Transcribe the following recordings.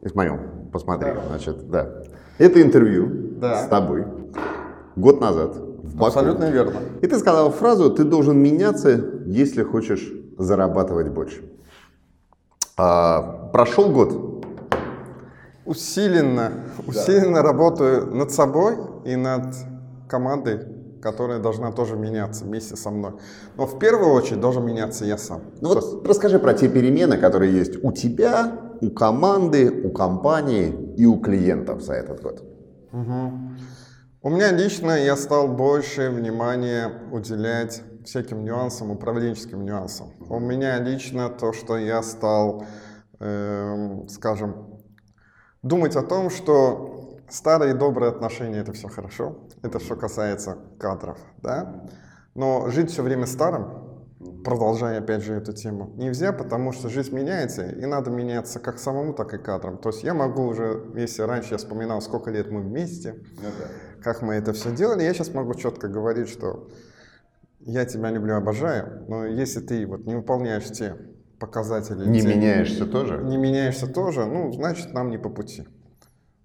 И в моем. Посмотри, да. значит, да. Это интервью да. с тобой год назад в Баку. Абсолютно верно. И ты сказал фразу, ты должен меняться, если хочешь зарабатывать больше. А, прошел год. Усиленно, да. усиленно работаю над собой и над командой, которая должна тоже меняться вместе со мной. Но в первую очередь должен меняться я сам. Ну вот расскажи про те перемены, которые есть у тебя, у команды, у компании и у клиентов за этот год. Угу. У меня лично я стал больше внимания уделять всяким нюансам, управленческим нюансам. У меня лично то, что я стал, э, скажем, думать о том, что старые добрые отношения это все хорошо, это все касается кадров, да, но жить все время старым, продолжая опять же эту тему, нельзя, потому что жизнь меняется, и надо меняться как самому, так и кадрам. То есть я могу уже, если раньше я вспоминал, сколько лет мы вместе, ну, да. как мы это все делали, я сейчас могу четко говорить, что я тебя люблю, обожаю, но если ты вот не выполняешь те показатели... Не те, меняешься тоже? Не меняешься тоже, ну, значит, нам не по пути.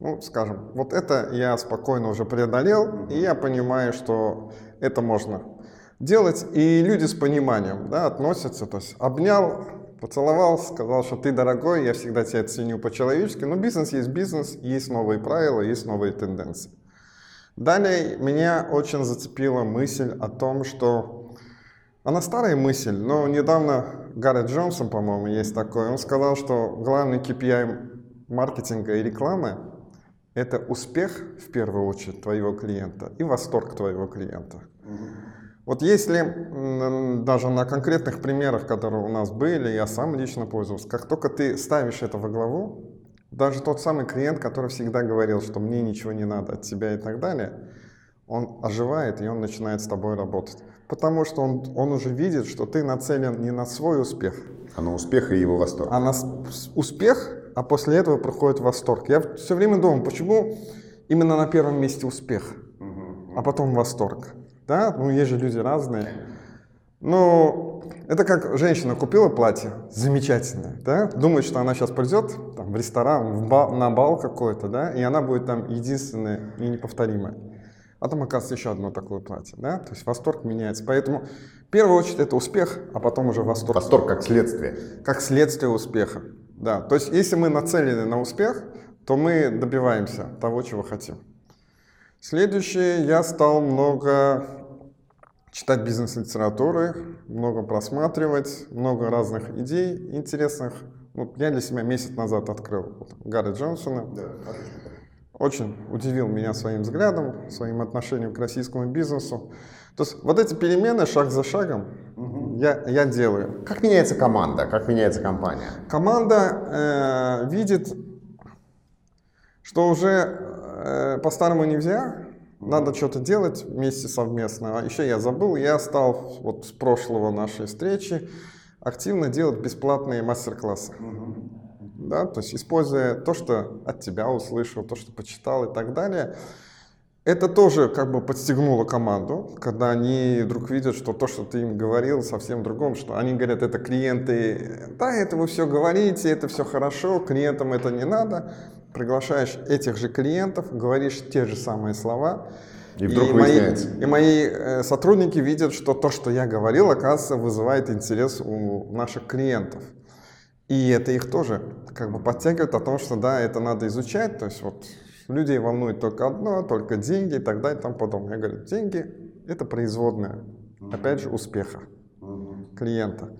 Ну, скажем, вот это я спокойно уже преодолел, и я понимаю, что это можно делать, и люди с пониманием да, относятся, то есть обнял, поцеловал, сказал, что ты дорогой, я всегда тебя ценю по-человечески, но бизнес есть бизнес, есть новые правила, есть новые тенденции. Далее меня очень зацепила мысль о том, что она старая мысль, но недавно Гаррет Джонсон, по-моему, есть такой, он сказал, что главный KPI маркетинга и рекламы – это успех, в первую очередь, твоего клиента и восторг твоего клиента. Вот если даже на конкретных примерах, которые у нас были, я сам лично пользовался, как только ты ставишь это во главу, даже тот самый клиент, который всегда говорил, что мне ничего не надо от тебя и так далее, он оживает и он начинает с тобой работать. Потому что он, он уже видит, что ты нацелен не на свой успех. А на успех и его восторг. А на успех, а после этого проходит восторг. Я все время думал, почему именно на первом месте успех, а потом восторг. Да? Ну, есть же люди разные. Ну, это как женщина купила платье, замечательное, да, думает, что она сейчас придет там, в ресторан, в бал, на бал какой-то, да, и она будет там единственная и неповторимая. А там оказывается еще одно такое платье, да, то есть восторг меняется. Поэтому в первую очередь это успех, а потом уже восторг. Восторг как следствие. Как следствие успеха, да. То есть если мы нацелены на успех, то мы добиваемся того, чего хотим. Следующее, я стал много читать бизнес-литературы, много просматривать, много разных идей интересных. Вот я для себя месяц назад открыл вот, Гарри Джонсона. Да, Очень удивил меня своим взглядом, своим отношением к российскому бизнесу. То есть вот эти перемены шаг за шагом угу. я, я делаю. Как меняется команда, как меняется компания? Команда э, видит, что уже э, по-старому нельзя, надо что-то делать вместе совместно. А еще я забыл, я стал вот с прошлого нашей встречи активно делать бесплатные мастер-классы. Да, то есть используя то, что от тебя услышал, то, что почитал и так далее. Это тоже как бы подстегнуло команду, когда они вдруг видят, что то, что ты им говорил, совсем другом, что они говорят, это клиенты, да, это вы все говорите, это все хорошо, клиентам это не надо приглашаешь этих же клиентов, говоришь те же самые слова, и вдруг и мои, и мои э, сотрудники видят, что то, что я говорил, оказывается, вызывает интерес у наших клиентов. И это их тоже как бы подтягивает о том, что да, это надо изучать. То есть вот людей волнует только одно, только деньги и так далее и тому подобное. Я говорю, деньги – это производная, опять же, успеха клиента.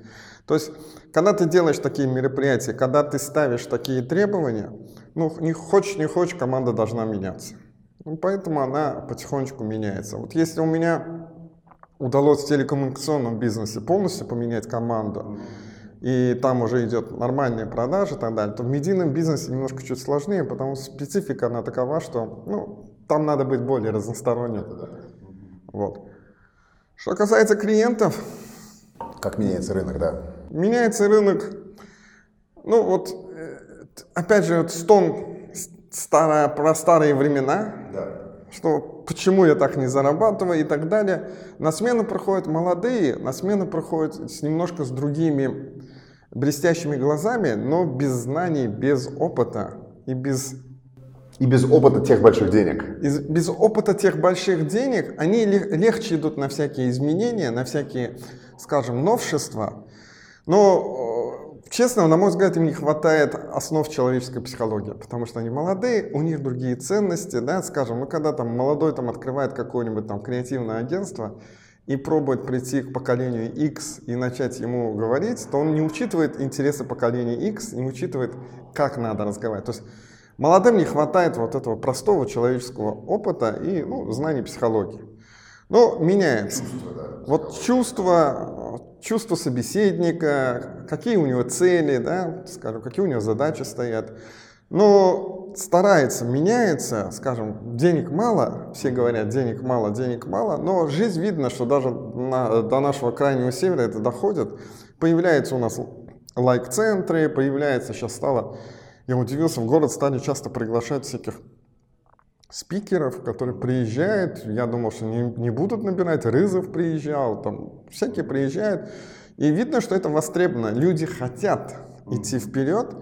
То есть, когда ты делаешь такие мероприятия, когда ты ставишь такие требования, ну, не хочешь, не хочешь, команда должна меняться. Ну, поэтому она потихонечку меняется. Вот если у меня удалось в телекоммуникационном бизнесе полностью поменять команду, и там уже идет нормальные продажи и так далее, то в медийном бизнесе немножко чуть сложнее, потому что специфика она такова, что ну, там надо быть более разносторонним. Вот. Что касается клиентов... Как меняется рынок, да? Меняется рынок, ну вот, опять же, вот стон старая, про старые времена, да. что почему я так не зарабатываю и так далее. На смену проходят молодые, на смену проходят с немножко с другими блестящими глазами, но без знаний, без опыта и без и без опыта тех больших денег. Из, без опыта тех больших денег они легче идут на всякие изменения, на всякие, скажем, новшества. Но, честно, на мой взгляд, им не хватает основ человеческой психологии, потому что они молодые, у них другие ценности, да, скажем, ну когда там молодой там открывает какое-нибудь там креативное агентство, и пробует прийти к поколению X и начать ему говорить, то он не учитывает интересы поколения X, не учитывает, как надо разговаривать. То есть Молодым не хватает вот этого простого человеческого опыта и ну, знаний психологии. Но меняется. Чувство, да. Вот чувство, чувство собеседника, какие у него цели, да, скажем, какие у него задачи стоят. Но старается, меняется, скажем, денег мало, все говорят, денег мало, денег мало, но жизнь видно, что даже на, до нашего крайнего севера это доходит. Появляются у нас лайк-центры, появляется, сейчас стало я удивился, в город стали часто приглашать всяких спикеров, которые приезжают. Я думал, что не, не будут набирать. Рызов приезжал, там всякие приезжают. И видно, что это востребовано. Люди хотят идти вперед.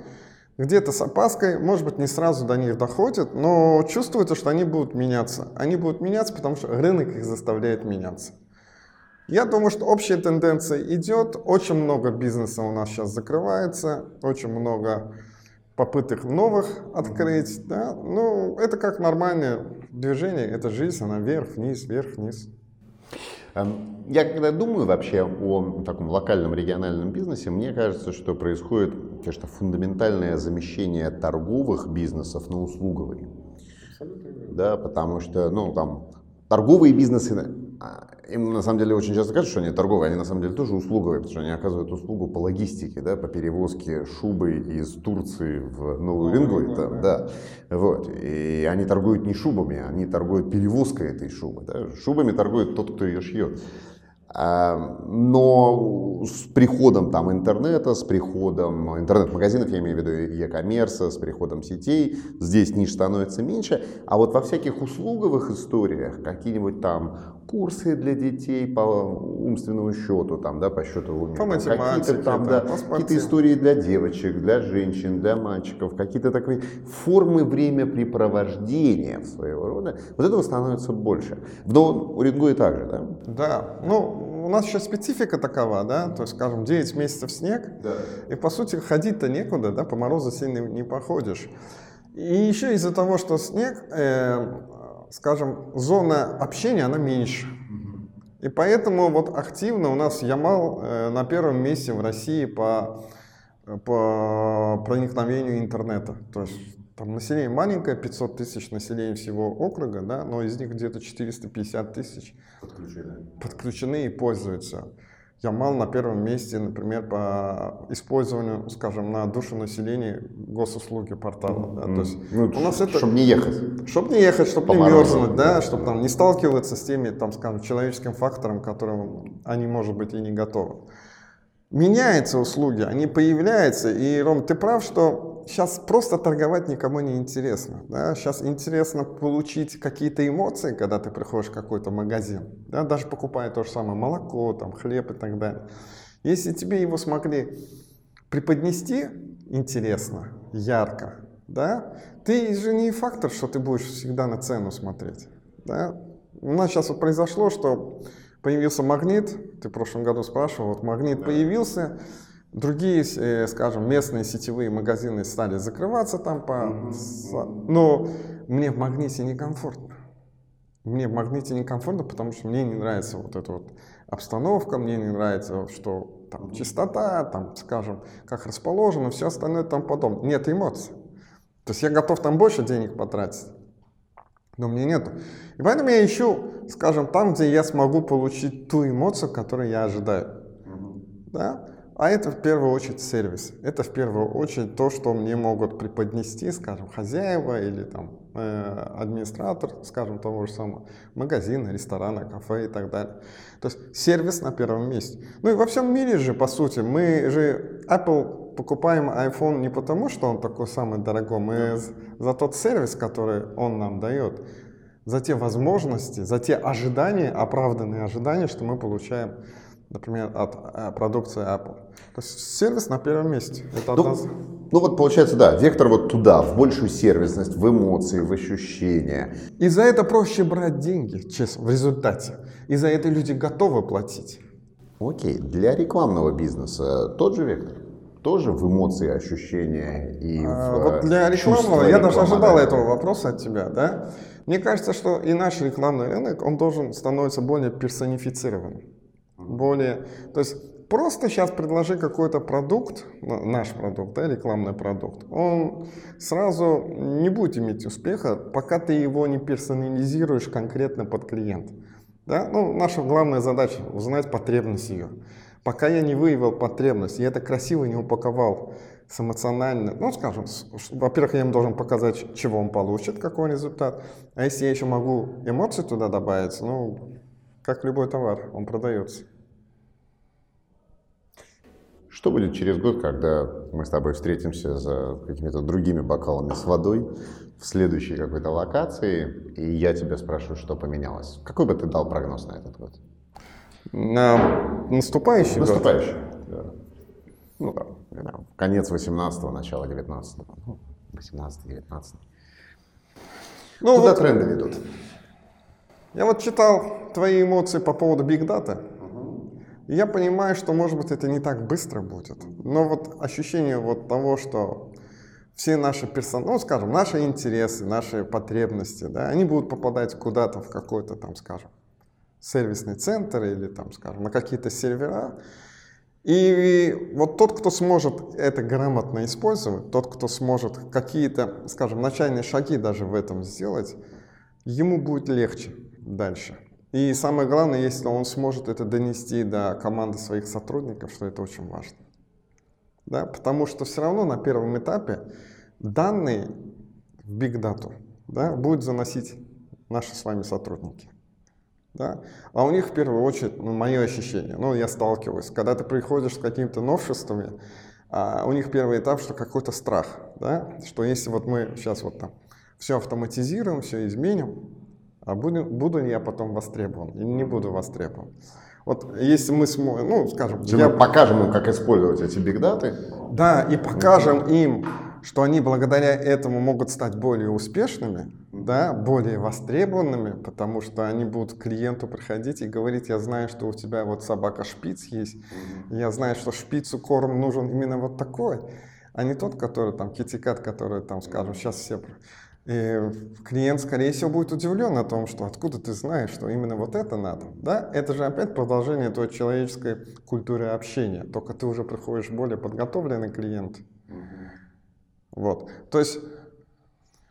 Где-то с опаской, может быть, не сразу до них доходит, но чувствуется, что они будут меняться. Они будут меняться, потому что рынок их заставляет меняться. Я думаю, что общая тенденция идет. Очень много бизнеса у нас сейчас закрывается, очень много попыток новых открыть, да, ну, это как нормальное движение, это жизнь, она вверх, вниз, вверх, вниз. Эм, я когда думаю вообще о таком локальном региональном бизнесе, мне кажется, что происходит, конечно, фундаментальное замещение торговых бизнесов на услуговые. Да, потому что, ну, там, торговые бизнесы им на самом деле очень часто кажется, что они торговые, они на самом деле тоже услуговые, потому что они оказывают услугу по логистике, да, по перевозке шубы из Турции в Новую Венгрию. Да, да. Вот. И они торгуют не шубами, они торгуют перевозкой этой шубы. Да. Шубами торгует тот, кто ее шьет. А, но с приходом там интернета, с приходом интернет-магазинов, я имею в виду e-commerce, с приходом сетей, здесь ниш становится меньше. А вот во всяких услуговых историях, какие-нибудь там курсы для детей по умственному счету, там, да, по счету в уме. По какие-то там, да, какие-то истории для девочек, для женщин, для мальчиков, какие-то такие формы времяпрепровождения своего рода. Вот этого становится больше. Но у Рингуи также, да? Да. Ну, у нас сейчас специфика такова, да, то есть, скажем, 9 месяцев снег, да. и, по сути, ходить-то некуда, да, по морозу сильно не походишь. И еще из-за того, что снег, э, скажем, зона общения, она меньше. И поэтому вот активно у нас Ямал э, на первом месте в России по, по проникновению интернета. То есть там население маленькое, 500 тысяч населения всего округа, да, но из них где-то 450 тысяч подключены, подключены и пользуются. Ямал на первом месте, например, по использованию, скажем, на душу населения госуслуги портала. Да? То есть ну, у нас это... Чтобы не ехать. Чтобы не ехать, чтобы не мерзнуть, да, чтобы там не сталкиваться с теми, там, скажем, человеческим фактором, которым они, может быть, и не готовы. Меняются услуги, они появляются, и, Ром, ты прав, что сейчас просто торговать никому не интересно. Да? Сейчас интересно получить какие-то эмоции, когда ты приходишь в какой-то магазин, да? даже покупая то же самое молоко, там, хлеб и так далее. Если тебе его смогли преподнести интересно, ярко, да, ты же не фактор, что ты будешь всегда на цену смотреть. Да? У нас сейчас вот произошло, что появился магнит, ты в прошлом году спрашивал, вот магнит появился, Другие, э, скажем, местные сетевые магазины стали закрываться там по... Но мне в магните некомфортно. Мне в магните некомфортно, потому что мне не нравится вот эта вот обстановка, мне не нравится, что там чистота, там, скажем, как расположено, все остальное там потом. Нет эмоций. То есть я готов там больше денег потратить, но мне нету. И поэтому я ищу, скажем, там, где я смогу получить ту эмоцию, которую я ожидаю. Да? А это в первую очередь сервис. Это в первую очередь то, что мне могут преподнести, скажем, хозяева или там э, администратор, скажем, того же самого магазина, ресторана, кафе и так далее. То есть сервис на первом месте. Ну и во всем мире же, по сути, мы же Apple покупаем iPhone не потому, что он такой самый дорогой, мы за тот сервис, который он нам дает, за те возможности, за те ожидания, оправданные ожидания, что мы получаем например, от э, продукции Apple. То есть сервис на первом месте. Это ну, Ну вот получается, да, вектор вот туда, в большую сервисность, в эмоции, в ощущения. И за это проще брать деньги, честно, в результате. И за это люди готовы платить. Окей, для рекламного бизнеса тот же вектор? Тоже в эмоции, ощущения и А, в вот для рекламного, я даже ожидал рекламодателя? этого вопроса от тебя, да? Мне кажется, что и наш рекламный рынок, он должен становиться более персонифицированным. Более, то есть просто сейчас предложи какой-то продукт, наш продукт, да, рекламный продукт, он сразу не будет иметь успеха, пока ты его не персонализируешь конкретно под клиента. Да? Ну, наша главная задача – узнать потребность ее. Пока я не выявил потребность, я это красиво не упаковал с эмоционально, ну, скажем, во-первых, я им должен показать, чего он получит, какой результат, а если я еще могу эмоции туда добавить, ну, как любой товар, он продается. Что будет через год, когда мы с тобой встретимся за какими-то другими бокалами с водой в следующей какой-то локации, и я тебя спрошу, что поменялось? Какой бы ты дал прогноз на этот год? На наступающий год? Наступающий. Да. Ну да, знаю, конец 18-го, начало 19-го. Ну, 18-19. Ну, Куда вот тренды ведут? Я вот читал твои эмоции по поводу Big Data, и я понимаю, что, может быть, это не так быстро будет. Но вот ощущение вот того, что все наши персон... ну, скажем, наши интересы, наши потребности, да, они будут попадать куда-то в какой-то там, скажем, сервисный центр или там, скажем, на какие-то сервера. И вот тот, кто сможет это грамотно использовать, тот, кто сможет какие-то, скажем, начальные шаги даже в этом сделать, ему будет легче дальше. И самое главное, если он сможет это донести до команды своих сотрудников, что это очень важно. Да? Потому что все равно на первом этапе данные в Big Data да, будут заносить наши с вами сотрудники. Да? А у них в первую очередь, ну, мое ощущение, ну, я сталкиваюсь, когда ты приходишь с какими-то новшествами, а у них первый этап, что какой-то страх, да? что если вот мы сейчас вот там все автоматизируем, все изменим, а буду, буду я потом востребован или не буду востребован. Вот если мы сможем, ну, скажем, Если я- мы покажем им, как использовать эти бигдаты, да, и покажем им, что они благодаря этому могут стать более успешными, да, более востребованными, потому что они будут к клиенту приходить и говорить, я знаю, что у тебя вот собака шпиц есть, я знаю, что шпицу корм нужен именно вот такой, а не тот, который там китикат, который там, скажем, сейчас все... И клиент, скорее всего, будет удивлен о том, что откуда ты знаешь, что именно вот это надо. Да? Это же опять продолжение той человеческой культуры общения, только ты уже приходишь более подготовленный клиент. Вот. То есть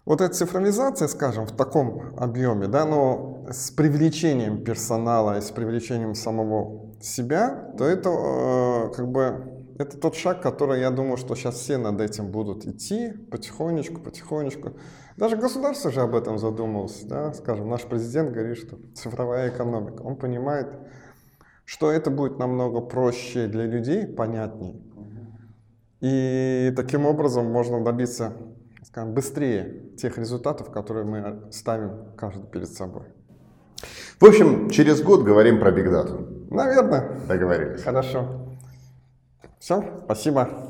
вот эта цифровизация, скажем, в таком объеме, да, но с привлечением персонала и с привлечением самого себя, то это э, как бы это тот шаг, который, я думаю, что сейчас все над этим будут идти потихонечку, потихонечку. Даже государство же об этом задумалось, да, скажем, наш президент говорит, что цифровая экономика, он понимает, что это будет намного проще для людей, понятнее, и таким образом можно добиться, скажем, быстрее тех результатов, которые мы ставим каждый перед собой. В общем, через год говорим про бигдату. Наверное. Договорились. Хорошо. Все, спасибо.